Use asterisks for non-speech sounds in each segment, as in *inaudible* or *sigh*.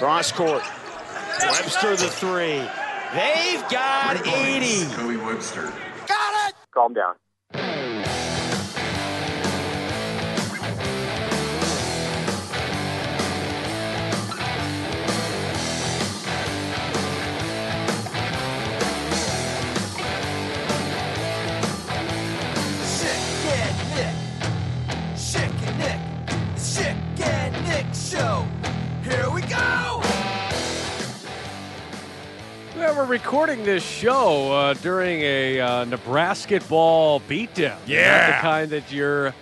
Cross court. Webster the three. They've got 80. Kobe Webster. Got it. Calm down. Yeah, we're recording this show uh, during a uh, Nebraska ball beatdown. Yeah. Not the kind that you're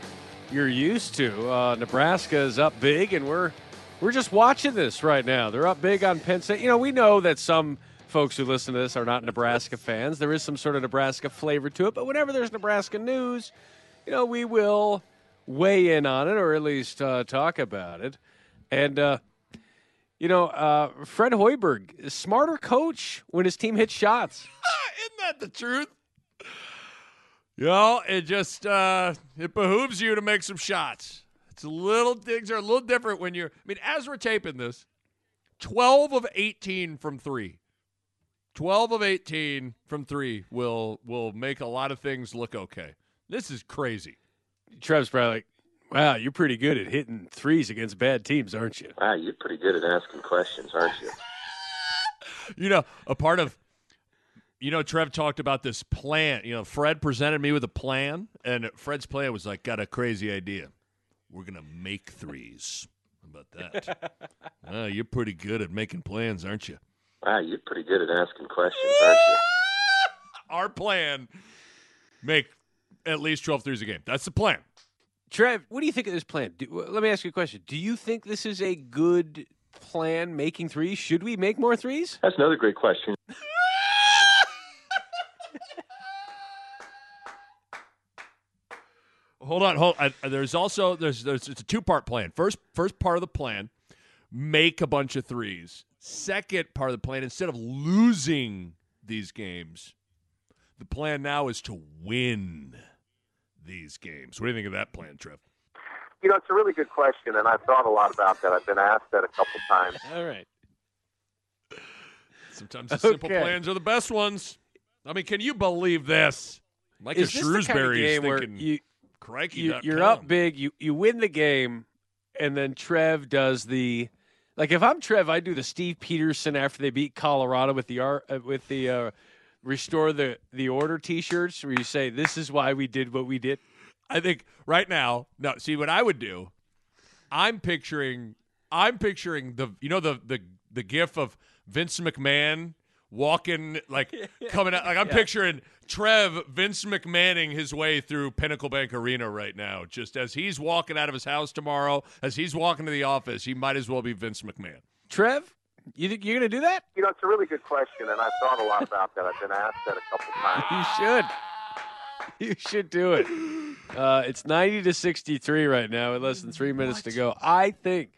you're used to. Uh, Nebraska is up big, and we're we're just watching this right now. They're up big on Penn State. You know, we know that some folks who listen to this are not Nebraska fans. There is some sort of Nebraska flavor to it, but whenever there's Nebraska news, you know, we will weigh in on it or at least uh, talk about it. And uh, you know, uh, Fred Hoiberg, smarter coach when his team hits shots. *laughs* Isn't that the truth? You know, it just uh, it behooves you to make some shots. It's a little things are a little different when you're. I mean, as we're taping this, twelve of eighteen from three. Twelve of eighteen from three will will make a lot of things look okay. This is crazy. Trev's probably like, "Wow, you're pretty good at hitting threes against bad teams, aren't you?" Wow, you're pretty good at asking questions, aren't you? *laughs* You know, a part of you know, Trev talked about this plan. You know, Fred presented me with a plan, and Fred's plan was like, got a crazy idea. We're gonna make threes. How about that? *laughs* oh, you're pretty good at making plans, aren't you? Wow, you're pretty good at asking questions, aren't you? *laughs* Our plan: make at least 12 threes a game. That's the plan. Trev, what do you think of this plan? Do, let me ask you a question. Do you think this is a good plan, making threes? Should we make more threes? That's another great question. *laughs* Hold on, hold. I, there's also there's there's it's a two part plan. First first part of the plan, make a bunch of threes. Second part of the plan, instead of losing these games, the plan now is to win these games. What do you think of that plan, Trev? You know, it's a really good question, and I've thought a lot about that. I've been asked that a couple times. All right. Sometimes the simple plans are the best ones. I mean, can you believe this? Micah Is this the kind of Shrewsbury is game where thinking, You, Crikey. You, you're com." up big, you you win the game, and then Trev does the like. If I'm Trev, I do the Steve Pederson after they beat Colorado with the ar- uh, with the uh, restore the the order T-shirts, where you say, "This is why we did what we did." I think right now, no. See what I would do. I'm picturing. I'm picturing the you know the the the gif of Vince McMahon walking like *laughs* coming out. Like I'm picturing Trev Vince McMahonning his way through Pinnacle Bank Arena right now. Just as he's walking out of his house tomorrow, as he's walking to the office, he might as well be Vince McMahon. Trev, you think you're gonna do that? You know, it's a really good question, and I've thought a lot about that. I've been asked that a couple times. *laughs* You should. You should do it. Uh, it's 90 to 63 right now, with less than three minutes to go. I think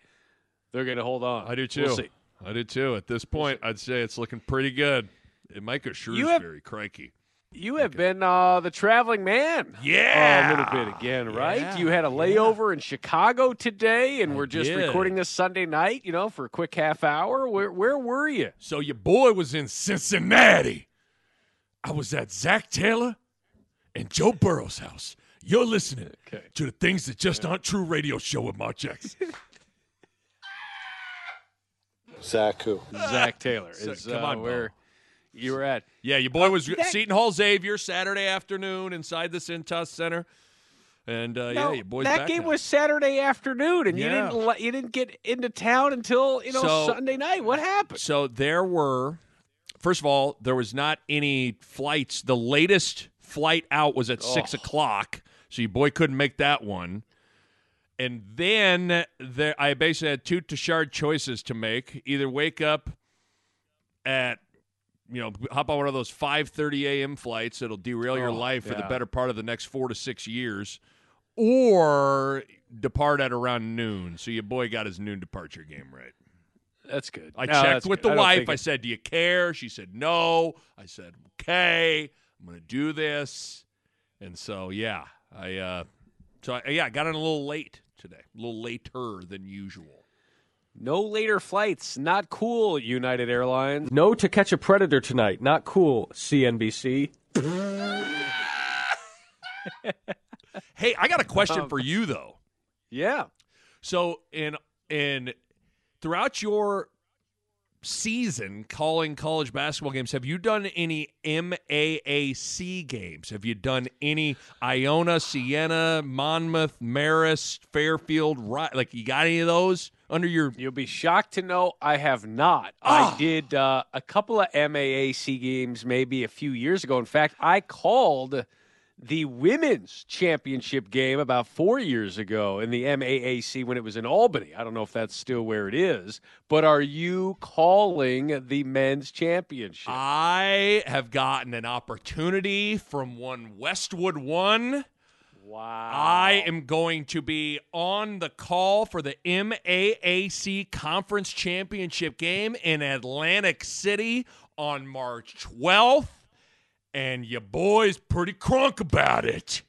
they're going to hold on. I do too. We'll see. I do too. At this point, I'd say it's looking pretty good. It might go You have- Shrewsbury, crikey. You have been uh, the traveling man. Yeah. a little bit again, right? Yeah, You had a layover in Chicago today, and I we're just did. recording this Sunday night, you know, for a quick half hour. Where, where were you? So your boy was in Cincinnati. I was at Zac Taylor and Joe Burrow's house. You're listening Okay. to the things that just aren't true radio show with Mark Jackson. *laughs* Zac who? Zac Taylor So- is come uh, on, Bo. where you were at. yeah, your boy was that- Seton Hall Xavier Saturday afternoon inside the Cintas Center. And uh, No, yeah, your boy's that back game now. was Saturday afternoon, and you didn't you didn't get into town until you know So- Sunday night. What happened? So there were, first of all, there was not any flights. The latest flight out was at six o'clock, so your boy couldn't make that one. And then there, I basically had two Tashard choices to make: either wake up at, you know, hop on one of those five thirty a.m. flights that'll derail your Oh, life for the better part of the next four to six years, or depart at around noon. So your boy got his noon departure game right. That's good. I No, checked with good. the I wife. I said, "Do you care?" She said, "No." I said, "Okay, I'm going to do this." And so, yeah, I uh so I, yeah, I got in a little late today. A little later than usual. No later flights. Not cool, United Airlines. No to catch a predator tonight. Not cool, CNBC. *laughs* Hey, I got a question for um, you though. Yeah. So in in throughout your season calling college basketball games, have you done any MAAC games? Have you done any Iona, Siena, Monmouth, Marist, Fairfield? Right, like you got any of those under your? You'll be shocked to know I have not. Ah. I did uh, a couple of MAAC games maybe a few years ago. In fact, I called the women's championship game about four years ago in the MAAC when it was in Albany. I don't know if that's still where it is, but are you calling the men's championship? I have gotten an opportunity from one Westwood One. wow. I am going to be on the call for the MAAC Conference Championship game in Atlantic City on March 12th. And your boy's pretty crunk about it.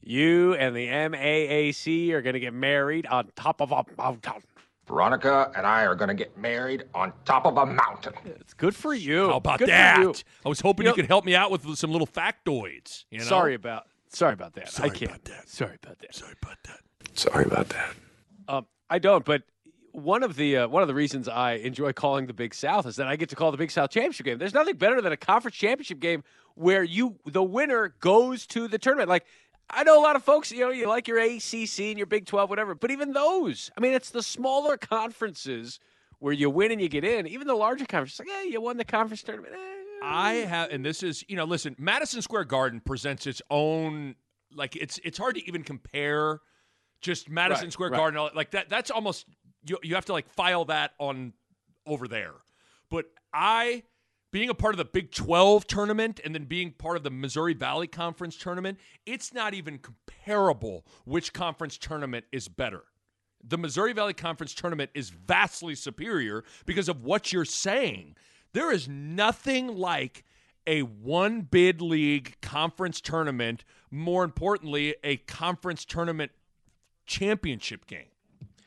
You and the MAAC are going to get married on top of a mountain. Veronica and I are going to get married on top of a mountain. It's good for you. How about Good that? I was hoping You you, know- could help me out with some little factoids. You know? Sorry about sorry about that. Sorry I can't. about that. Sorry about that. Sorry about that. Sorry about that. Um, I don't. But one of the uh, one of the reasons I enjoy calling the Big South is that I get to call the Big South championship game. There's nothing better than a conference championship game where you the winner goes to the tournament. Like I know a lot of folks, you know, you like your ACC and your Big 12, whatever. But even those, I mean, it's the smaller conferences where you win and you get in. Even the larger conferences, like, yeah, you won the conference tournament. Eh, I have, and this is, you know, listen, Madison Square Garden presents its own, like, it's it's hard to even compare just Madison Right, Square right. Garden, like that. That's almost you. You have to like file that on over there. But I, being a part of the Big Twelve tournament and then being part of the Missouri Valley Conference tournament, it's not even comparable which conference tournament is better. The Missouri Valley Conference tournament is vastly superior because of what you're saying. There is nothing like a one bid league conference tournament, more importantly, a conference tournament championship game.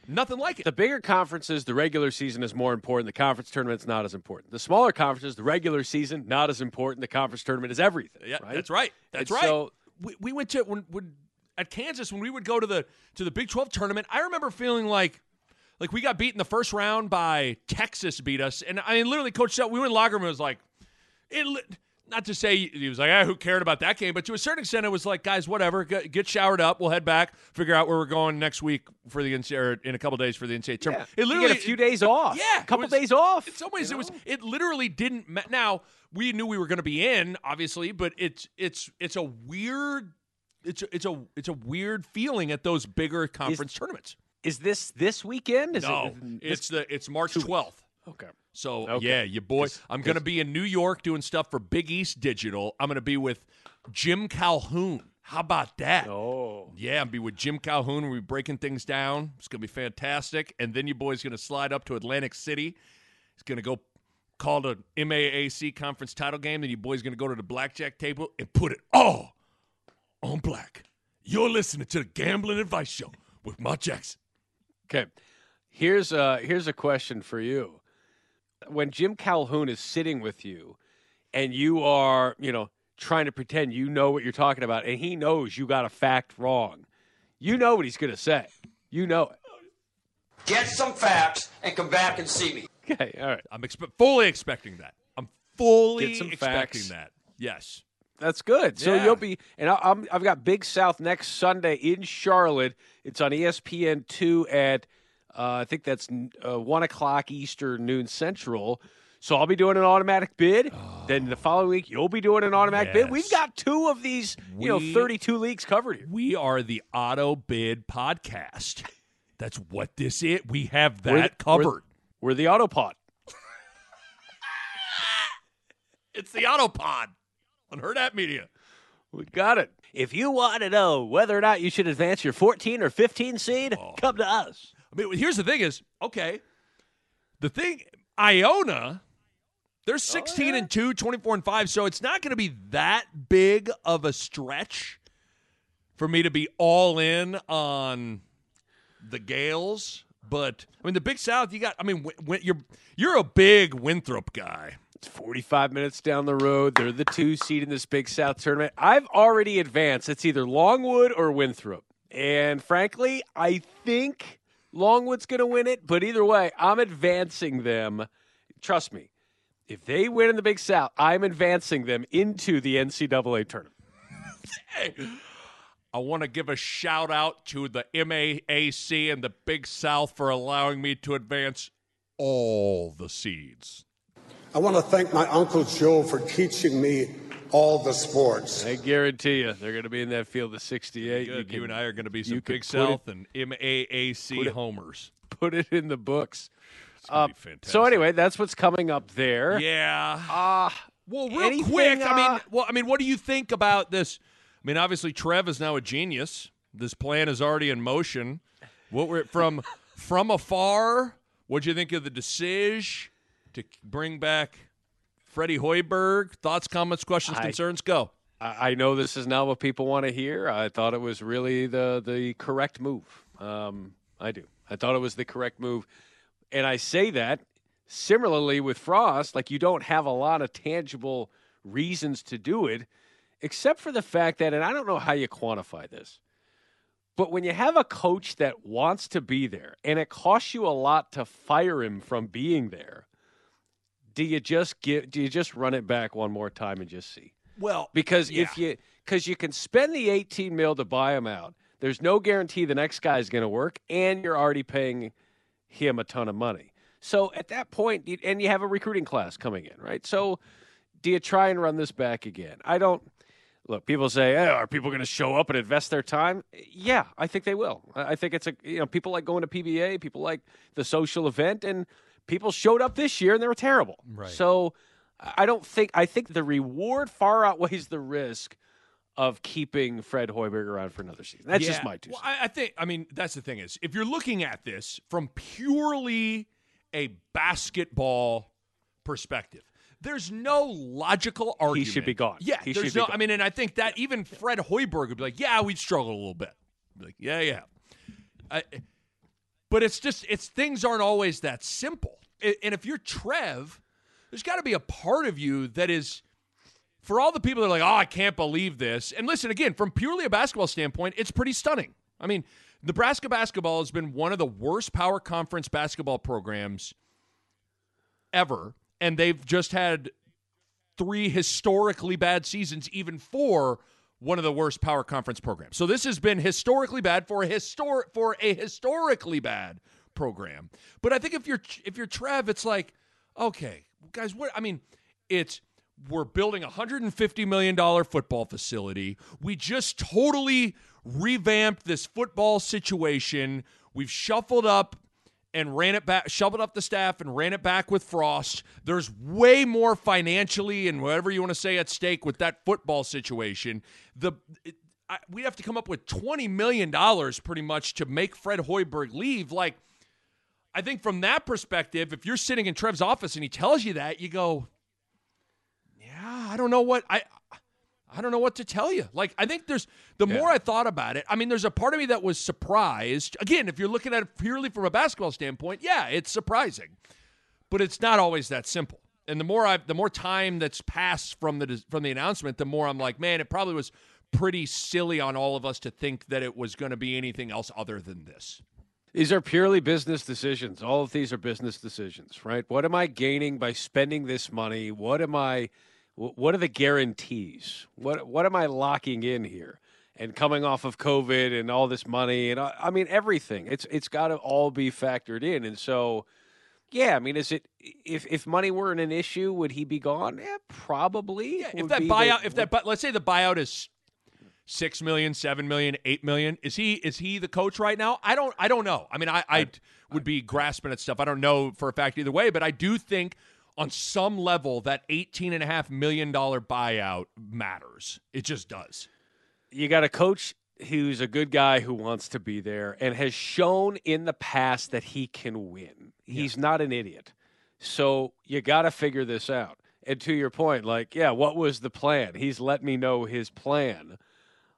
Nothing like it. The bigger conferences, the regular season is more important. The conference tournament's not as important. The smaller conferences, the regular season not as important. The conference tournament is everything. Yeah, right? that's right. That's And right. so- we, we went to when, when at Kansas when we would go to the to the Big 12 tournament. I remember feeling like like we got beat in the first round by Texas beat us, and I mean literally Coach Self, we went in the locker room and was like, it. Not to say he was like, ah, who cared about that game, but to a certain extent, it was like, guys, whatever. Get, get showered up. We'll head back. Figure out where we're going next week for the NCAA, or in a couple days for the NCAA Yeah. tournament. You It get literally a few days off. yeah, a couple was- days off. In some ways, you it was. It literally didn't. Ma- now we knew we were going to be in, obviously, but it's it's it's a weird. It's a, it's a it's a weird feeling at those bigger conference tournaments. Is this this weekend? Is no, it, it's the it's March twelfth. Okay. So Okay. yeah, you boy, 'Cause- I'm going to be in New York doing stuff for Big East Digital. I'm going to be with Jim Calhoun. How about that? Oh, Yeah, I'll be with Jim Calhoun. We'll be breaking things down. It's going to be fantastic. And then you boys going to slide up to Atlantic City. He's going to go call the MAAC conference title game. Then you boys going to go to the blackjack table and put it all on black. You're listening to the Gambling Advice Show with Mark Jackson. okay. Here's a here's a question for you. When Jim Calhoun is sitting with you, and you are you know trying to pretend you know what you're talking about, and he knows you got a fact wrong, you know what he's going to say. You know it. Get some facts and come back and see me. Okay. All right. I'm expe- fully expecting that. I'm fully Get some expecting facts. that. Yes. That's good. So Yeah. you'll be, and I- I'm, I've got Big South next Sunday in Charlotte. It's on ESPN two at, uh, I think that's uh, one o'clock Eastern, noon Central. So I'll be doing an automatic bid. Then the following week you'll be doing an automatic bid. We've got two of these, you know, 32 leagues covered here. We are the Auto Bid Podcast. That's what this is. We have that We're the- covered. We're the Autopod. *laughs* It's the Autopod on Hurrdat Media. We got it. If you want to know whether or not you should advance your 14 or 15 seed, Oh. come to us. I mean, here's the thing: is okay. The thing, Iona, they're 16 and 2, 24 and 5, so it's not going to be that big of a stretch for me to be all in on the Gaels. But I mean, the Big South, you got. I mean, you're you're a big Winthrop guy. It's 45 minutes down the road. They're the two seed in this Big South tournament. I've already advanced. It's either Longwood or Winthrop. And frankly, I think Longwood's going to win it. But either way, I'm advancing them. Trust me, if they win in the Big South, I'm advancing them into the NCAA tournament. I want to give a shout out to the MAAC and the Big South for allowing me to advance all the seeds. I want to thank my Uncle Joe for teaching me all the sports. I guarantee you, they're going to be in that field of 68. Good. You, can and I are going to be you some Big South it- and MAAC put it- homers. put it in the books. Uh, be fantastic. so anyway, that's what's coming up there. yeah. Uh, Well, real Anything, quick, I mean, uh, well, I mean, what do you think about this? I mean, obviously, Trev is now a genius. This plan is already in motion. What were from *laughs* from afar? What'd you think of the decision to bring back Freddie Hoiberg? Thoughts, comments, questions, I- concerns? Go. I I know this is not what people want to hear. I thought it was really the the correct move. Um, I do. I thought it was the correct move, and I say that similarly with Frost. Like you don't have a lot of tangible reasons to do it, except for the fact that, and I don't know how you quantify this, but when you have a coach that wants to be there, and it costs you a lot to fire him from being there, do you just get? Do you just run it back one more time and just see? Well, because Yeah. if you because you can spend the 18 mil to buy him out there's no guarantee the next guy is going to work and you're already paying him a ton of money so at that and you have a recruiting class coming in right so do you try and run this back again i don't look people say oh, are people going to show up and invest their time yeah i think they will I think it's a you know people like going to pba people like the social event and people showed up this year and they were terrible Right. so I don't think I think the reward far outweighs the risk of keeping Fred Hoiberg around for another season. That's just my two. Well, cents. I, I think. I mean, that's the thing is, if you're looking at this from purely a basketball perspective, there's no logical argument. He should be gone. Yeah, He there's no. gone. I mean, and I think that even Fred Hoiberg would be like, "Yeah, we'd struggle a little bit." Be like, yeah, yeah. I, but it's just it's things aren't always that simple. And if you're Trev, there's got to be a part of you that is for all the people that are like, oh, I can't believe this. And listen, again, from purely a basketball standpoint, it's pretty stunning. I mean, Nebraska basketball has been one of the worst power conference basketball programs ever. And they've just had three historically bad seasons, even for one of the worst power conference programs. So this has been historically bad for a histor- for a historically bad program. But I think if you're if you're Trev, it's like, okay, guys, what I mean, it's we're building a hundred and fifty million dollar football facility. We just totally revamped this football situation. We've shuffled up and ran it back, shoveled up the staff and ran it back with Frost. There's way more financially and whatever you want to say at stake with that football situation. The it, I, we have to come up with twenty million dollars pretty much to make Fred Hoiberg leave. Like, I think from that perspective, if you're sitting in Trev's office and he tells you that, you go, "Yeah, I don't know what I." I don't know what to tell you. Like, I think there's the more I thought about it, I mean, there's a part of me that was surprised. Again, if you're looking at it purely from a basketball standpoint, yeah, it's surprising, but it's not always that simple. And the more I, the more time that's passed from the from the announcement, the more I'm like, man, it probably was pretty silly on all of us to think that it was going to be anything else other than this. These are purely business decisions. All of these are business decisions, right? What am I gaining by spending this money? What am I what are the guarantees? What what am I locking in here? And coming off of COVID and all this money and I, I mean everything. It's it's got to all be factored in. And so yeah, I mean is it if if money weren't an issue, would he be gone? Yeah, probably. Yeah, if that buyout, the- if that, but let's say the buyout is six million, seven million, eight million, is he is he the coach right now? I don't, I don't know. I mean, I, I would be grasping at stuff. I don't know for a fact either way, but I do think on some level that eighteen and a half million dollar buyout matters. It just does. you got a coach who's a good guy who wants to be there and has shown in the past that he can win. He's not an idiot. So you got to figure this out. And to your point, like, yeah, what was the plan? He's let me know his plan.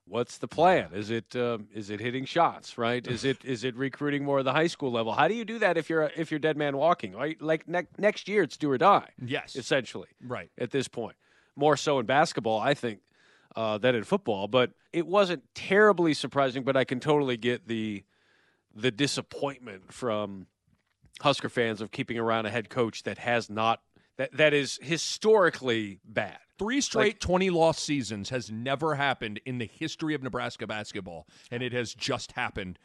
What's the plan? Is it um, is it hitting shots? Right? Is it is it recruiting more at the high school level? How do you do that if you're if you're dead man walking? Right? Like ne- next year, it's do or die. Yes. essentially. Right. At this point, more so in basketball, I think, uh, than in football. But it wasn't terribly surprising. But I can totally get the the disappointment from Husker fans of keeping around a head coach that has not that that is historically bad. Three straight 20 loss seasons has never happened in the history of Nebraska basketball, and it has just happened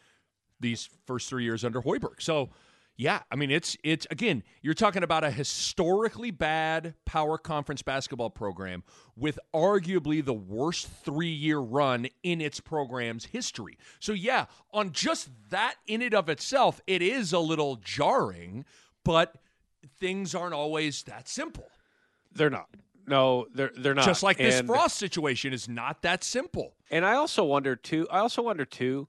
these first three years under Hoiberg. So, yeah, I mean, it's it's again, you're talking about a historically bad power conference basketball program with arguably the worst three year run in its program's history. So, yeah, on just that in and of itself, it is a little jarring, but things aren't always that simple. They're not. No, they're they're not. Just like this And- Frost situation is not that simple. And I also wonder too. I also wonder too,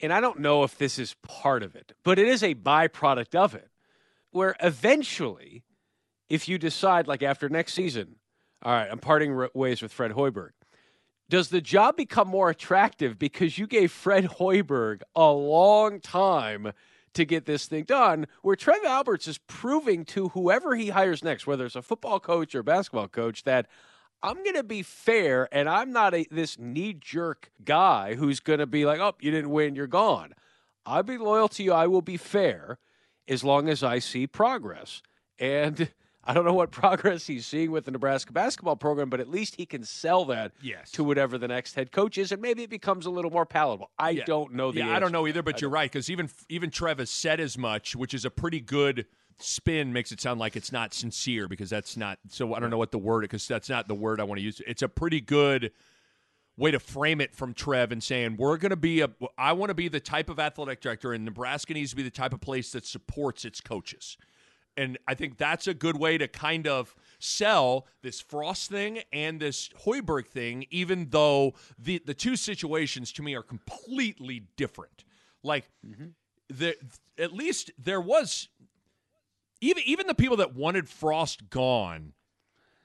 and I don't know if this is part of it, but it is a byproduct of it, where eventually, if you decide, like after next season, all right, I'm parting ways with Fred Hoiberg. Does the job become more attractive because you gave Fred Hoiberg a long time to get this thing done? Where Trev Alberts is proving to whoever he hires next, whether it's a football coach or basketball coach, that I'm going to be fair and I'm not a this knee jerk guy who's going to be like, "Oh, you didn't win, you're gone." I'll be loyal to you. I will be fair as long as I see progress. And I don't know what *laughs* progress he's seeing with the Nebraska basketball program, but at least he can sell that Yes. to whatever the next head coach is, and maybe it becomes a little more palatable. I Yeah. don't know the yeah, I don't know either, but I you're don't- right because even even Trev said as much, which is a pretty good spin. Makes it sound like it's not sincere because that's not. So I don't know what the word because that's not the word I want to use. It's a pretty good way to frame it from Trev and saying we're going to be a. I want to be the type of athletic director, and Nebraska needs to be the type of place that supports its coaches. And I think that's a good way to kind of sell this Frost thing and this Hoiberg thing, even though the the two situations to me are completely different. Like, mm-hmm. the, at least there was even even the people that wanted Frost gone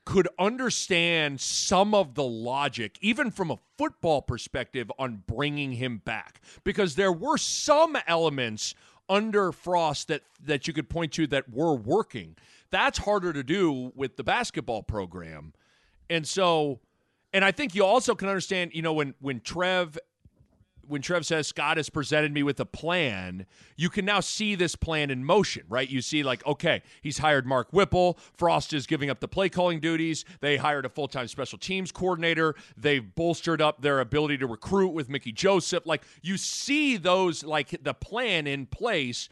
could understand some of the logic, even from a football perspective, on bringing him back, because there were some elements under Frost that that you could point to that were working. That's harder to do with the basketball program, and so, and I think you also can understand, you know, when when Trev when Trev says Scott has presented me with a plan, you can now see this plan in motion, right? You see, like, okay, he's hired Mark Whipple. Frost is giving up the play calling duties. They hired a full time special teams coordinator. They've bolstered up their ability to recruit with Mickey Joseph. Like, you see those, like, the plan in place.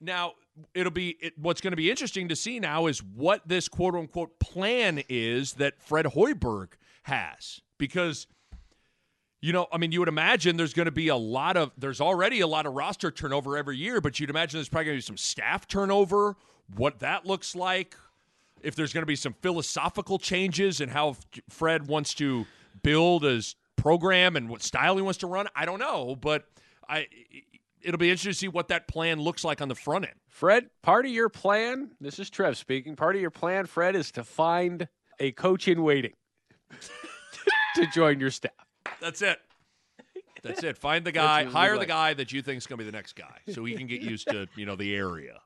Now, it'll be it, what's going to be interesting to see now is what this quote unquote plan is that Fred Hoiberg has because you know, I mean, you would imagine there's going to be a lot of, there's already a lot of roster turnover every year, but you'd imagine there's probably going to be some staff turnover, what that looks like, if there's going to be some philosophical changes and how Fred wants to build his program and what style he wants to run. I don't know, but I, it'll be interesting to see what that plan looks like on the front end. Fred, part of your plan, this is Trev speaking, part of your plan, Fred, is to find a coach in waiting *laughs* to join your staff. That's it. That's it. Find the *laughs* guy, hire we the like. guy that you think is going to be the next guy, so he can get used to you know the area.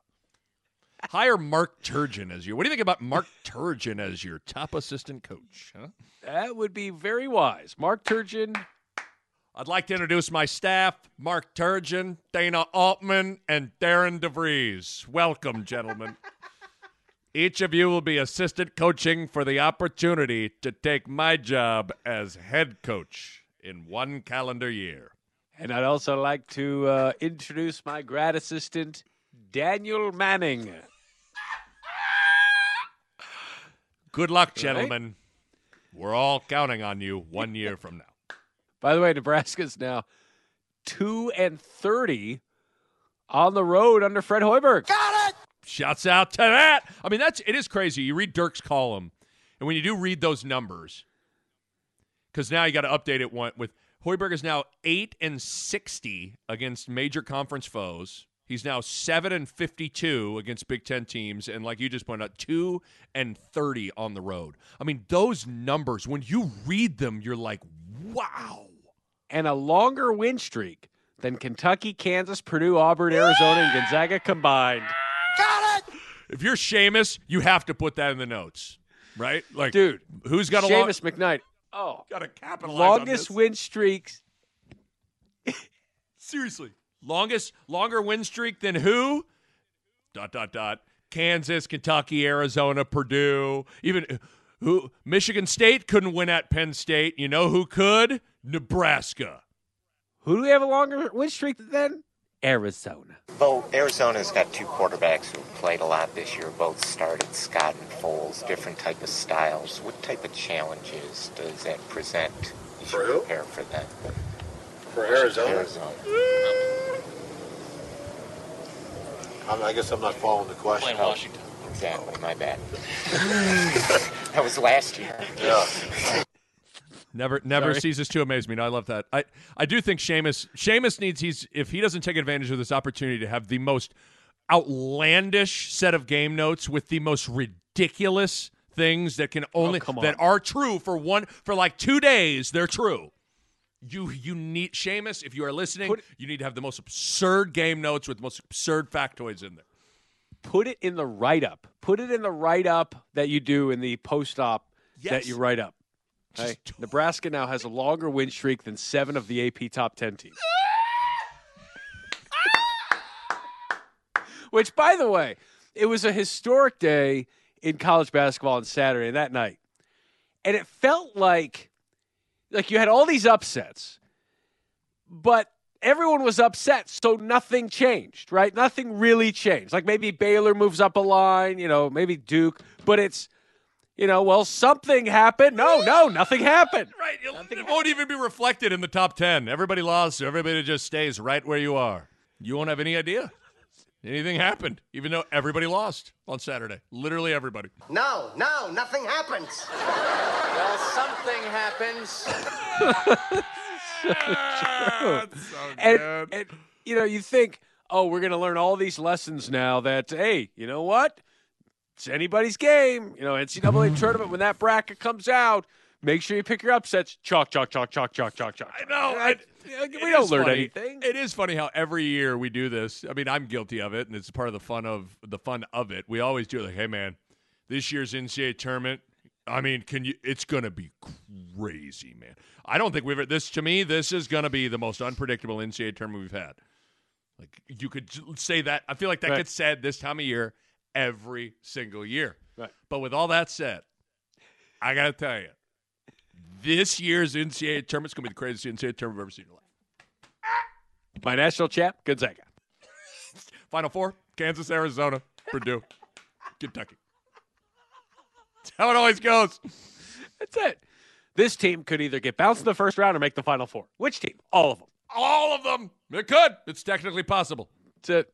Hire Mark Turgeon as your. What do you think about Mark Turgeon as your top assistant coach? Huh? That would be very wise. Mark Turgeon, I'd like to introduce my staff: Mark Turgeon, Dana Altman, and Darian DeVries. Welcome, gentlemen. Each of you will be assistant coaching for the opportunity to take my job as head coach in one calendar year. and I'd also like to uh, introduce my grad assistant, Daniel Manning. Good luck, gentlemen. We're all counting on you one year from now. By the way, Nebraska's now two and thirty on the road under Fred Hoiberg. Got it. Shouts out to that. I mean, that's it is crazy. You read Dirk's column, and when you do read those numbers, because now you got to update it one with Hoiberg is now eight and sixty against major conference foes. He's now seven and fifty-two against Big Ten teams, and like you just pointed out, two and thirty on the road. I mean, those numbers when you read them, you're like, wow. and a longer win streak than Kentucky, Kansas, Purdue, Auburn, Arizona, and Gonzaga combined. Got it. If you're Seamus, you have to put that in the notes, right? Like, Dude, who's got a long, Seamus McKnight. Oh, got to capitalize on longest win streaks. *laughs* Seriously, longest longer win streak than who? Dot dot dot. Kansas, Kentucky, Arizona, Purdue, even who? Michigan State couldn't win at Penn State. You know who could? Nebraska. Who do we have a longer win streak than? Arizona. Bo, Arizona's got two quarterbacks who have played a lot this year. Both started Scott and Foles, different type of styles. What type of challenges does that present? You should who? prepare for that. For Arizona? Arizona. I, I guess I'm not following the question. Oh, Exactly, my bad. *laughs* that was last year. Yeah. Never, never Sorry. ceases to amaze me. No, I love that. I, I do think Seamus, Seamus needs. He's if he doesn't take advantage of this opportunity to have the most outlandish set of game notes with the most ridiculous things that can only come on. that are true for one for like two days. They're true. You you need Seamus. If you are listening, Put- you need to have the most absurd game notes with the most absurd factoids in there. Put it in the write up. Put it in the write up that you do in the post op that you write up. Hey, *laughs* Nebraska now has a longer win streak than seven of the AP top 10 teams. *laughs* Which, by the way, it was a historic day in college basketball on Saturday and that night. And it felt like like you had all these upsets, but everyone was upset, so nothing changed, right? Nothing really changed. Like maybe Baylor moves up a line, you know, maybe Duke, but it's you know, well, something happened. No, no, nothing happened. *laughs* Right. It won't even be reflected in the top 10. Everybody lost, so everybody just stays right where you are. You won't have any idea. Anything happened, even though everybody lost on Saturday. Literally everybody. No, no, nothing happens. Well, something happens. *laughs* *laughs* and, and you know, you think, oh, we're going to learn all these lessons now. That hey, you know what? It's anybody's game. You know, NCAA tournament when that bracket comes out. Make sure you pick your upsets. Chalk, chalk, chalk, chalk, chalk, chalk, chalk. I know. I, we don't learn funny. anything. It is funny how every year we do this. I mean, I'm guilty of it, and it's part of the fun of the fun of it. We always do like, hey, man, this year's NCAA tournament. I mean, can you? It's gonna be crazy, man. I don't think we've ever. This to me, this is gonna be the most unpredictable NCAA tournament we've had. Like you could say that. I feel like that Right. gets said this time of year every single year. Right. But with all that said, I gotta tell you, this year's NCAA tournament's gonna be the craziest NCAA tournament I've ever seen in your life. My national champ, Gonzaga. Final four: Kansas, Arizona, Purdue, Kentucky. That's how it always goes. That's it. This team could either get bounced in the first round or make the final four. Which team? All of them. All of them. It could. It's technically possible. That's it.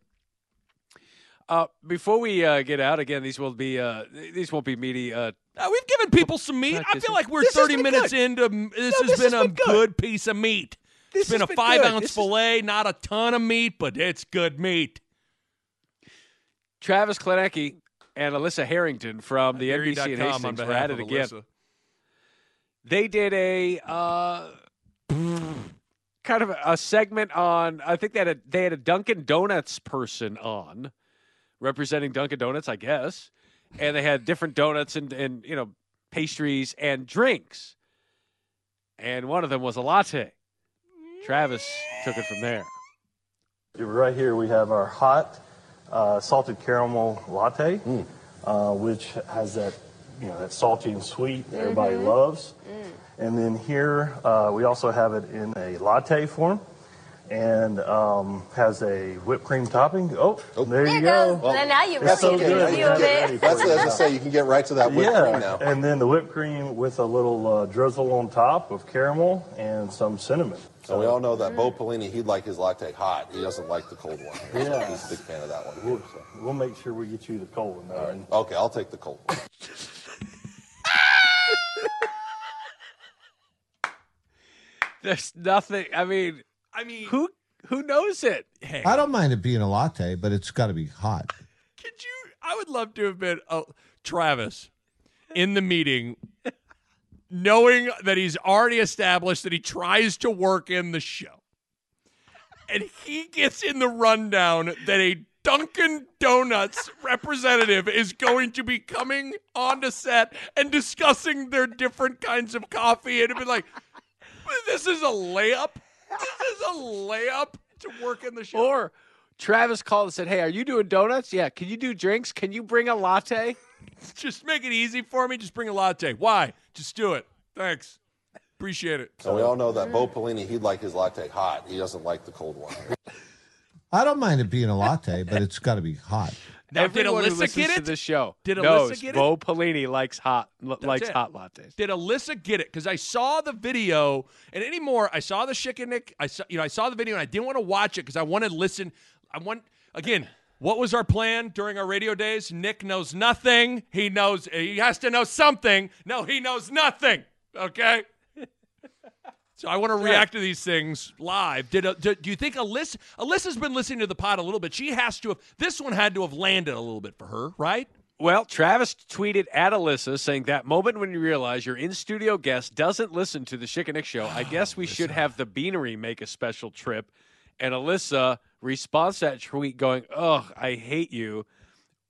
Uh, before we uh, get out again, these will be uh, these won't be meaty. Uh, Uh, we've given people some meat. I feel like we're This 30 minutes good. into this No, has this been has a been good. good piece of meat. This it's been a been five good. ounce This is- fillet, not a ton of meat, but it's good meat. Travis Klanecky and Alyssa Harrington from the NBC and Hastings were at it again. Alyssa. They did a uh, kind of a, a segment on. I think they had they had a Dunkin' Donuts person on, representing Dunkin' Donuts, I guess, and they had different donuts and and you know pastries and drinks, and one of them was a latte. Travis took it from there. Right here we have our hot uh, salted caramel latte, uh, which has that you know that salty and sweet that everybody loves. And then here uh, we also have it in a latte form, and um, has a whipped cream topping. Oh, there you go. Well, now you That's really so get good. the feel of it. That's That's what I say, you can get right to that whipped cream now. And then the whipped cream with a little uh, drizzle on top of caramel and some cinnamon. So we all know that Bo Pelini, he'd like his latte hot. He doesn't like the cold one. Yeah. He's a big fan of that one. We'll, we'll make sure we get you the cold one. All right. Okay, I'll take the cold one. *laughs* There's nothing. I mean, I mean, who who knows it? Hey, I don't mind it being a latte, but it's got to be hot. Could you? I would love to have been uh, Travis in the meeting knowing that he's already established that he tries to work in the show. And he gets in the rundown that a Dunkin' Donuts representative is going to be coming onto set and discussing their different kinds of coffee. And it'd be like, this is a layup. This is a layup to work in the show. Or Travis called and said, "Hey, are you doing donuts? Yeah. Can you do drinks? Can you bring a latte?" *laughs* Just make it easy for me. Just bring a latte. Why? Just do it. Thanks. Appreciate it. So we all know that Bo Pelini, he'd like his latte hot. He doesn't like the cold one. *laughs* I don't mind it being a latte, but it's got to be hot. Now, did who Alyssa listens get to it? this show Did Alyssa knows get it? Bo Pelini likes hot l- likes it. hot lattes. Did Alyssa get it? Because I saw the video, and anymore, I saw the Schick and Nick. I saw, you know, I saw the video, and I didn't want to watch it because I wanted to listen. I want again. What was our plan during our radio days? Nick knows nothing. He knows he has to know something. No, he knows nothing. Okay. *laughs* So I want to react to these things live. Did, uh, do, do you think Alyssa Alyssa's been listening to the pod a little bit? She has to have. This one had to have landed a little bit for her, right? Well, Travis tweeted at Alyssa saying that moment when you realize your in studio guest doesn't listen to the Schick and Nick show, I *sighs* guess we should have the Beanery make a special trip. And Alyssa responds to that tweet going, Ugh, I hate you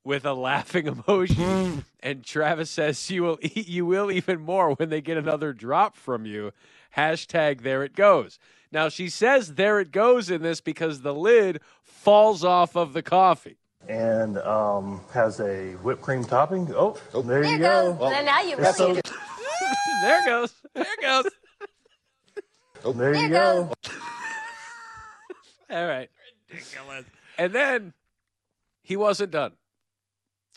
with a laughing *laughs* emoji. *laughs* and Travis says you will eat you will even more when they get another drop from you. Hashtag there it goes. Now she says there it goes in this because the lid falls off of the coffee. and um, has a whipped cream topping. Oh, there, you There go. goes. Well, now you It's so- *laughs* rubbing it. there goes. There goes. oh, there you There go. All right. Ridiculous. And then he wasn't done.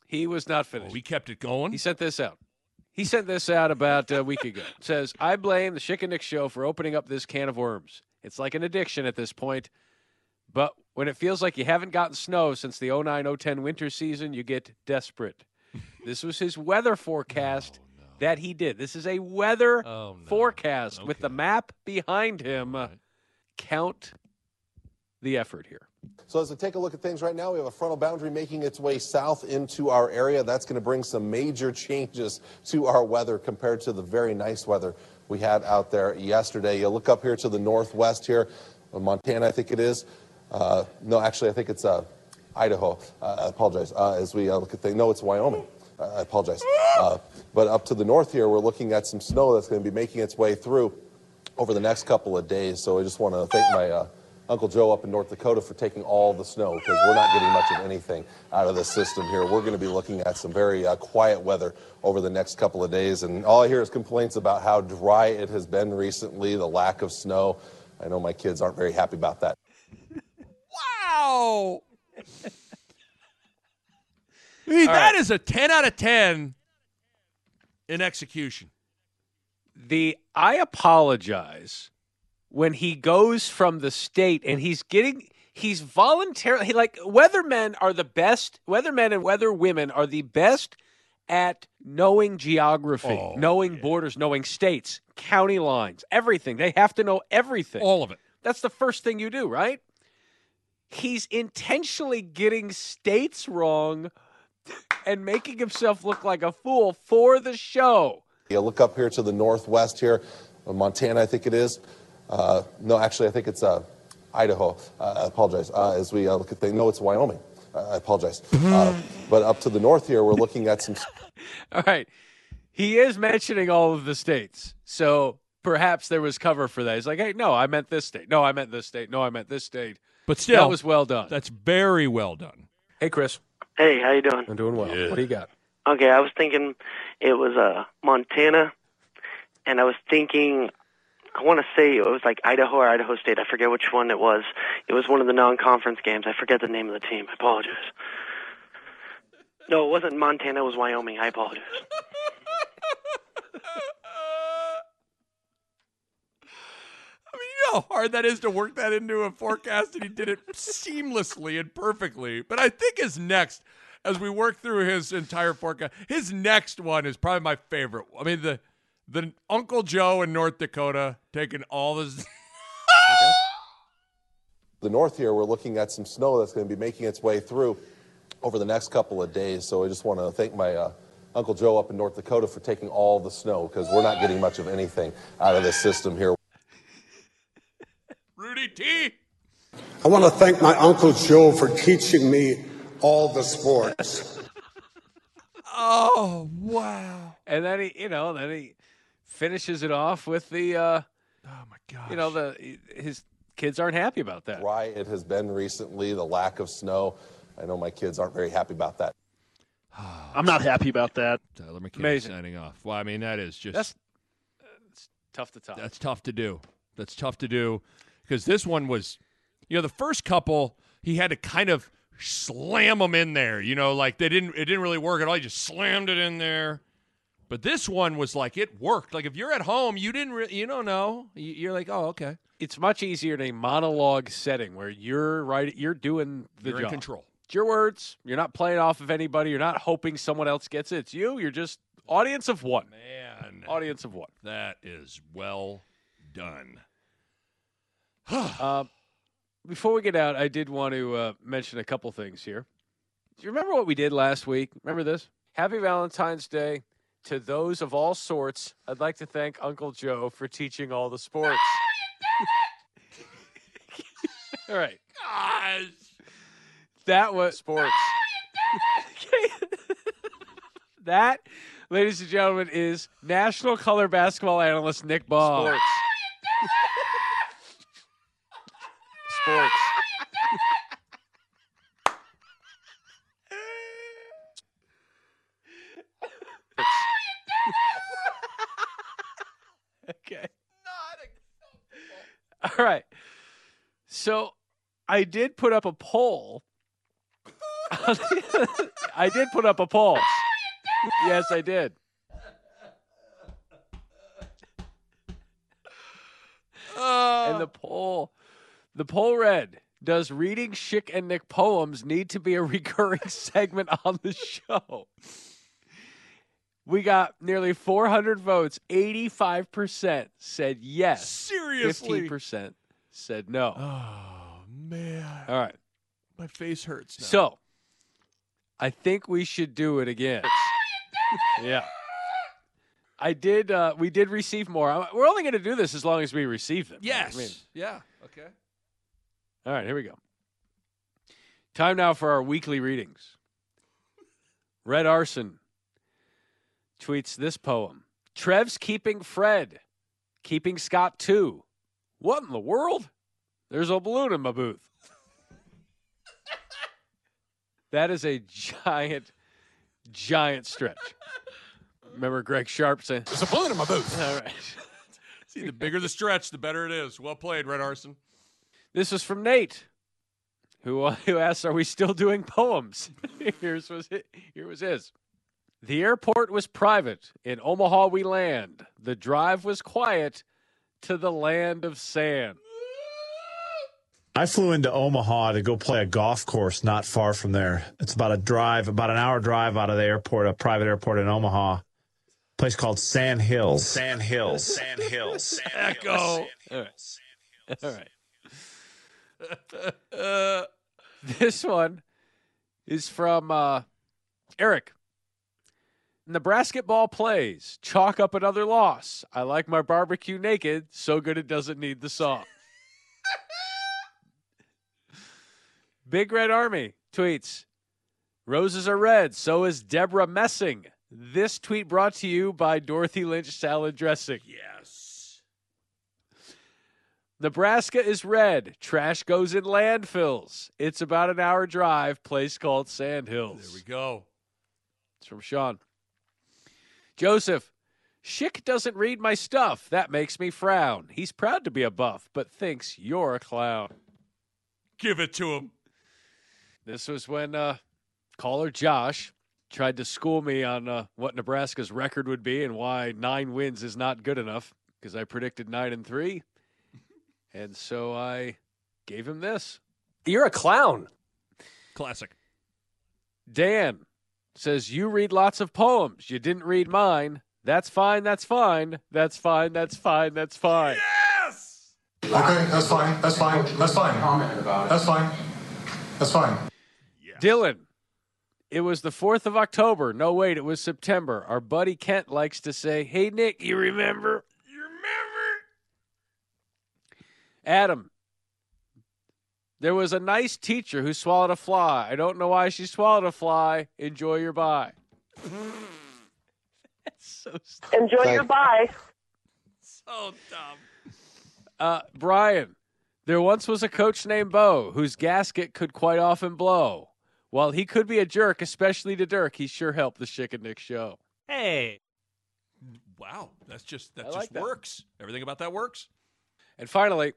He was not finished. We kept it going. He sent this out. He sent this out about a week ago. It says, I blame the Schick and Nick show for opening up this can of worms. It's like an addiction at this point. But when it feels like you haven't gotten snow since the 09 010 winter season, you get desperate. *laughs* this was his weather forecast that he did. This is a weather Oh, no. forecast with the map behind him. Count the effort here. So as we take a look at things right now, we have a frontal boundary making its way south into our area. That's going to bring some major changes to our weather compared to the very nice weather we had out there yesterday. You look up here to the northwest here, Montana, I think it is. Uh, no, actually, I think it's uh, Idaho. Uh, I apologize. Uh, as we uh, look at things, no, it's Wyoming. Uh, I apologize. But up to the north here, we're looking at some snow that's going to be making its way through over the next couple of days. So I just want to thank my Uncle Joe up in North Dakota for taking all the snow because we're not getting much of anything out of this system here. We're going to be looking at some very uh, quiet weather over the next couple of days. And all I hear is complaints about how dry it has been recently, the lack of snow. I know my kids aren't very happy about that. Wow. *laughs* I mean, that is a 10 out of 10 in execution. the I apologize when he goes from the state and he's getting he's voluntarily he, like weathermen are the best weathermen and weather women are the best at knowing geography, Oh, knowing borders, knowing states, county lines, everything. They have to know everything. All of it. That's the first thing you do, right? He's intentionally getting states wrong and making himself look like a fool for the show. You look up here to the northwest here, uh, Montana, I think it is. Uh, no, actually, I think it's uh, Idaho. Uh, I apologize. Uh, as we uh, look at things, no, it's Wyoming. Uh, I apologize. Uh, but up to the north here, we're looking at some. *laughs* All right. He is mentioning all of the states. So perhaps there was cover for that. He's like, hey, no, I meant this state. No, I meant this state. No, I meant this state. But still, that was well done. That's very well done. Hey, Chris. Hey, how you doing? I'm doing well. What do you got? Okay, I was thinking it was uh Montana, and I was thinking I want to say it was like Idaho or Idaho State. I forget which one it was. It was one of the non-conference games. I forget the name of the team. I apologize. No, it wasn't Montana. It was Wyoming. I apologize. I mean, you know how hard that is to work that into a forecast, and he did it seamlessly and perfectly. But I think his next, as we work through his entire forecast, his next one is probably my favorite. I mean, the the Uncle Joe in North Dakota taking all this. *laughs* the north here, we're looking at some snow that's going to be making its way through over the next couple of days. So I just want to thank my uh, Uncle Joe up in North Dakota for taking all the snow because we're not getting much of anything out of this system here. Rudy T. I want to thank my Uncle Joe for teaching me all the sports. *laughs* Oh wow! And then he, you know, then he finishes it off with the. Uh, oh my god! You know, the his kids aren't happy about that. Dry it has been recently, the lack of snow. I know my kids aren't very happy about that. *sighs* I'm not happy about that. Tyler McKinney Amazing. signing off. Well, I mean that is just That's it's tough to top. that's tough to do. That's tough to do because this one was, you know, the first couple he had to kind of slam them in there. You know, like they didn't it didn't really work at all. He just slammed it in there. But this one was like it worked. Like if you're at home, you didn't re- you don't know. You- You're like, oh okay, It's much easier in a monologue setting where you're right. You're doing the you're job. in control. It's your words. You're not playing off of anybody. You're not hoping someone else gets it. It's you. You're just audience of one. Man, Audience of one. that is well done. *sighs* Uh, before we get out, I did want to uh, mention a couple things here. Do you remember what we did last week? Remember this? Happy Valentine's Day to those of all sorts. I'd like to thank Uncle Joe for teaching all the sports. *laughs* all right. Gosh. That was sports. *laughs* that, ladies and gentlemen, is National Color Basketball Analyst Nick Ball. Sports. Okay. All right. So I did put up a poll. *laughs* I did put up a poll. Yes, I did. and the poll the poll read does reading Schick and Nick poems need to be a *laughs* recurring segment on the show? We got nearly 400 votes. 85% said yes. Seriously? 15% said no. Oh. Man, All right. my face hurts now. So, I think we should do it again. yeah. I did. Uh, we did receive more. We're only going to do this as long as we receive them. yes, I mean, yeah, okay. all right, here we go. Time now for our weekly readings. Red Arson tweets this poem Trev's keeping Fred, keeping Scott too. What in the world? There's a balloon in my booth. that is a giant, giant stretch. Remember Greg Sharpe saying, There's a balloon in my booth. All right. *laughs* See, the bigger the stretch, the better it is. Well played, Red Arson. This is from Nate, who uh, who asks, "Are we still doing poems?" *laughs* Here's was it. Here was his. The airport was private. In Omaha we land. The drive was quiet to the land of sand. I flew into Omaha to go play a golf course not far from there. It's about a drive, about an hour drive out of the airport, a private airport in Omaha. place called Sand Hills. Sand Hills. Sand Hills. *laughs* Sand Echo. All right. All right. *laughs* this one is from uh, Eric. Nebrasketball plays. Chalk up another loss. I like my barbecue naked, so good it doesn't need the song. Big Red Army tweets Roses are red, so is Debra Messing. This tweet brought to you by Dorothy Lynch Salad Dressing. Yes. Nebraska is red. Trash goes in landfills. It's about an hour drive. Place called Sand Hills. There we go. It's from Sean. Joseph. Schick doesn't read my stuff. That makes me frown. He's proud to be a buff, but thinks you're a clown. Give it to him. This was when uh, caller Josh tried to school me on uh, what Nebraska's record would be and why nine wins is not good enough because I predicted nine and three. And so I gave him this. You're a clown. Classic. Dan says, You read lots of poems. You didn't read mine. That's fine. That's fine. That's fine. That's fine. That's fine. Yes. Okay, that's fine. That's fine. That's fine. That's fine. That's fine. Dylan It was the 4th of October. No, wait, it was September. Our buddy Kent likes to say, Hey, Nick, you remember? You remember? Adam, there was a nice teacher who swallowed a fly. I don't know why she swallowed a fly. Enjoy your bye. *laughs* That's so stupid. Enjoy your bye. So dumb. Uh, Brian, there once was a coach named Bo whose gasket could quite often blow. While he could be a jerk, especially to Dirk, he sure helped the Schick and Nick show. Hey. Wow, that's just that I just like that. works. Everything about that works. And finally,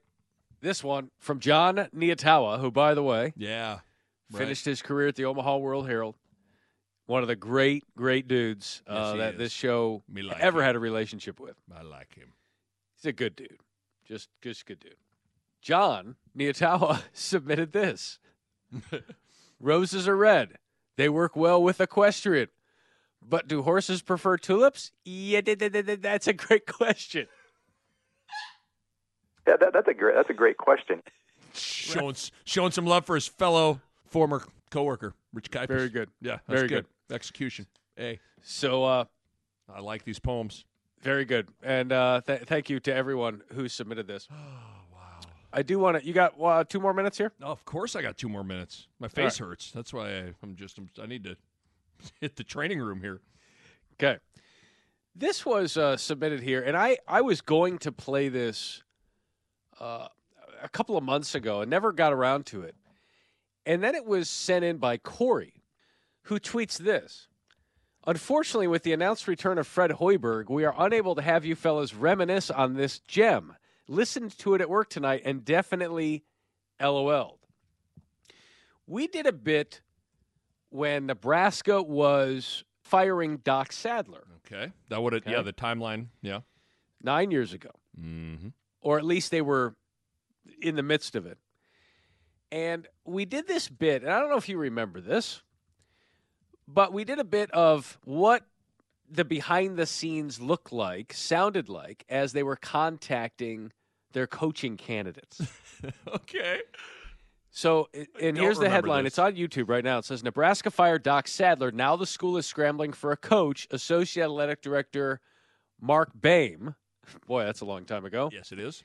this one from John Niatawa, who, by the way, Yeah. right. finished his career at the Omaha World Herald. One of the great, great dudes uh, Yes, that is. this show like ever him. had a relationship with. I like him. He's a good dude. Just, just good dude. John Niatawa *laughs* submitted this. *laughs* Roses are red. They work well with equestrian. But do horses prefer tulips? Yeah, th- th- th- th- that's a great question. Yeah, that, that's a great that's a great question. Showing showing some love for his fellow former coworker, Rich Kuipers. Very good. Yeah, that's Very good. Execution. Hey, So, uh, I like these poems. very good. And uh, th- thank you to everyone who submitted this. *gasps* *gasps* I do want to. You got uh, two more minutes here? Oh, of course, I got two more minutes. My face right. hurts. That's why I, I'm just I'm, I need to *laughs* hit the training room here. Okay. This was uh, submitted here, and I, I was going to play this uh, a couple of months ago and never got around to it. And then it was sent in by Corey, who tweets this. Unfortunately, with the announced return of Fred Hoiberg, we are unable to have you fellas reminisce on this gem. Listened to it at work tonight and definitely LOL'd. We did a bit when Nebraska was firing Doc Sadler Okay, that would have Okay. yeah the timeline yeah. nine years ago, Mm-hmm. or at least they were in the midst of it. And we did this bit, and I don't know if you remember this, but we did a bit of what the behind the scenes looked like, sounded like, as they were contacting their coaching candidates. *laughs* okay. So, and here's the headline. this. It's on YouTube right now. It says Nebraska fired Doc Sadler. Now the school is scrambling for a coach. Associate Athletic Director Mark Boehm. *laughs* Boy, that's a long time ago. Yes, it is.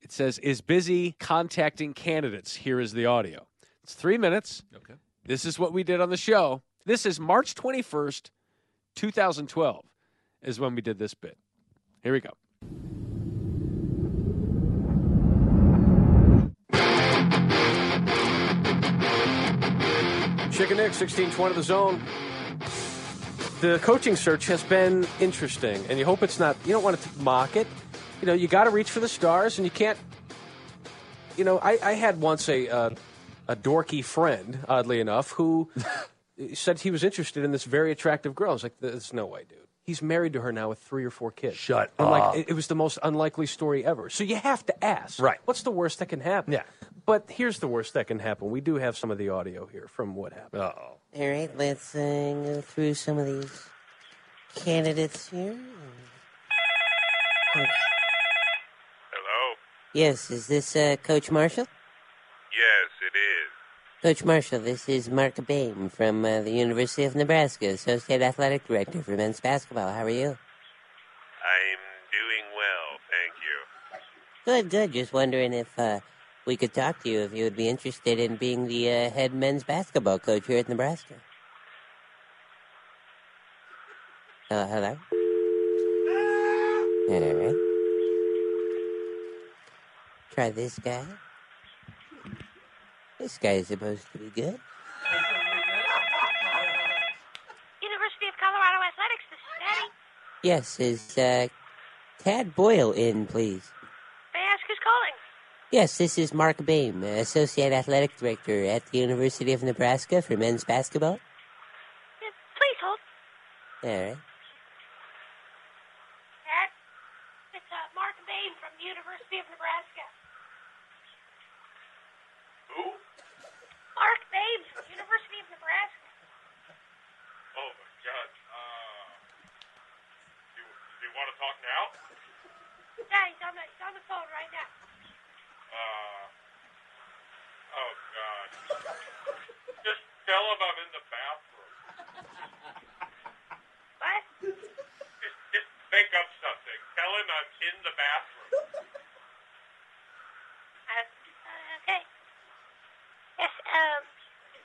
It says is busy contacting candidates. Here is the audio. It's three minutes. Okay. This is what we did on the show. This is March 21st, 2012, is when we did this bit. Here we go. Schick and Nick, 1620 the zone. The coaching search has been interesting, and you hope it's not, you don't want to mock it. You know, you got to reach for the stars, and you can't, you know, I, I had once a, uh, a dorky friend, oddly enough, who said he was interested in this very attractive girl. I was like, there's no way, dude. He's married to her now with three or four kids. Shut I'm up. like, it, it was the most unlikely story ever. So you have to ask. Right. What's the worst that can happen? Yeah. But here's the worst that can happen. We do have some of the audio here from what happened. Uh-oh. All right, let's uh, go through some of these candidates here. Hello? Yes, is this uh, Coach Marshall? Yes, it is. Coach Marshall, this is Mark Boehm from uh, the University of Nebraska, Associate Athletic Director for men's basketball. How are you? I'm doing well, thank you. Good, good. Just wondering if uh, we could talk to you if you would be interested in being the uh, head men's basketball coach here at Nebraska. Uh, hello? All right. Try this guy. This guy is supposed to be good. University of Colorado Athletics, this is Patty. Yes, is uh, Tad Boyle in, please? May I ask who's calling? Yes, this is Mark uh, Associate Athletic Director at the University of Nebraska for men's basketball. Yeah, please hold. All right. Dad, it's uh, Mark Bain from the University of Nebraska. Who? Mark Bain from the University of Nebraska. Oh my god. Uh, do, do you want to talk now? Yeah, he's on the, he's on the phone right now. Uh, oh god. Just tell him I'm in the bathroom. in the bathroom. Uh, okay. Yes, um,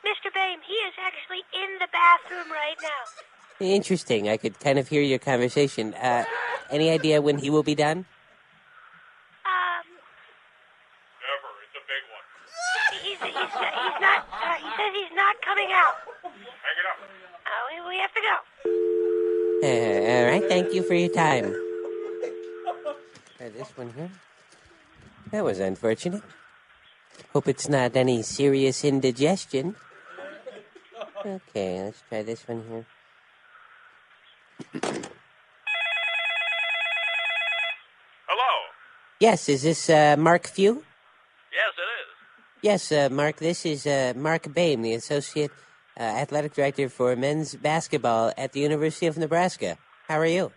Mr. Boehm, he is actually in the bathroom right now. Interesting. I could kind of hear your conversation. Uh, any idea when he will be done? Um, Never. It's a big one. he's, he's, he's not, uh, he says he's not coming out. Hang it up. Uh, we, we have to go. Uh, all right. Thank you for your time. Try this one here. That was unfortunate. Hope it's not any serious indigestion. Okay, let's try this one here. Hello. Yes, is this uh, Mark Few? Yes, it is. Yes, uh, Mark. This is uh, Mark Boehm, the associate uh, athletic director for men's basketball at the University of Nebraska. How are you?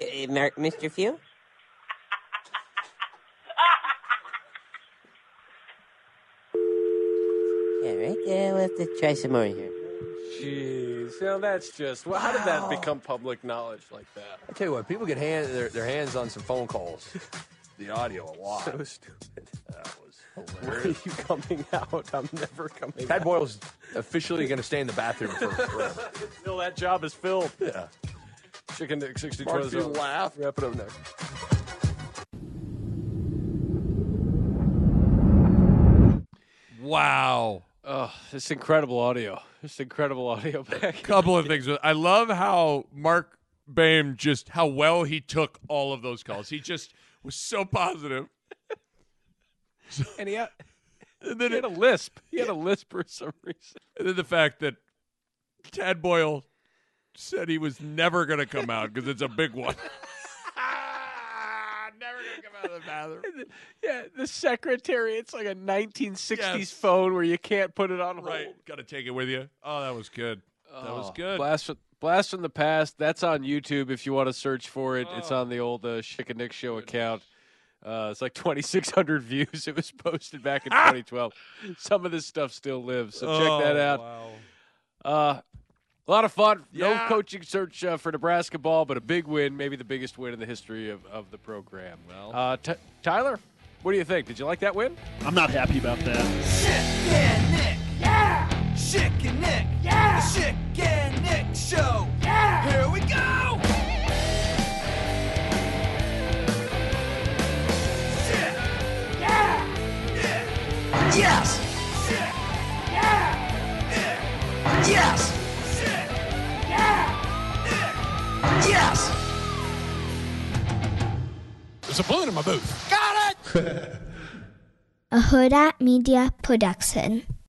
Uh, *laughs* Mark, Mr. Few? Yeah, right. Yeah, we'll have to try some more here. Jeez, you know that's just. Well, how did that become public knowledge like that? I tell you what, people get hand, their, their hands on some phone calls. the audio a lot. So stupid. That was Where are hilarious. you coming out? I'm never coming Tad out. Boyle's officially going to stay in the bathroom for forever. *laughs* Still, that job is filled. Yeah. Chicken Dick 60 Mark, you laugh. Wrap it up next. Wow. Oh, this incredible audio. This incredible audio *laughs* back. couple of things. I love how Mark Boehm just how well he took all of those calls. He just was so positive. and he had, *laughs* And then he had a lisp. He had a lisp for some reason. And then the fact that Tad Boyle said he was never going to come out because it's a big one. *laughs* never going to come out of the bathroom. Yeah, the secretary. It's like a 1960s Yes. phone where you can't put it on hold. Right. Got to take it with you. Oh, that was good. That was Oh, good. Blast from, Blast from the past. That's on YouTube if you want to search for it. It's Oh. on the old uh, Schick and Nick Show account. Uh, it's like 2,600 *laughs* views. It was posted back in *laughs* 2012. Some of this stuff still lives, so check that Oh, out. Wow. Uh, a lot of fun. No coaching search uh, for Nebrasketball, but a big win, maybe the biggest win in the history of, of the program. Well. uh, T- Tyler, what do you think? Did you like that win? I'm not happy about that. Schick and Nick. Yeah. Schick and Nick. Yeah. The Schick and Nick Show. Yeah. Here we go. Schick. Yeah. Nick. Yes. Schick. Yeah. Nick. Yes. Yes. There's a balloon in my booth. Got it. *laughs* A Hurrdat Media Production.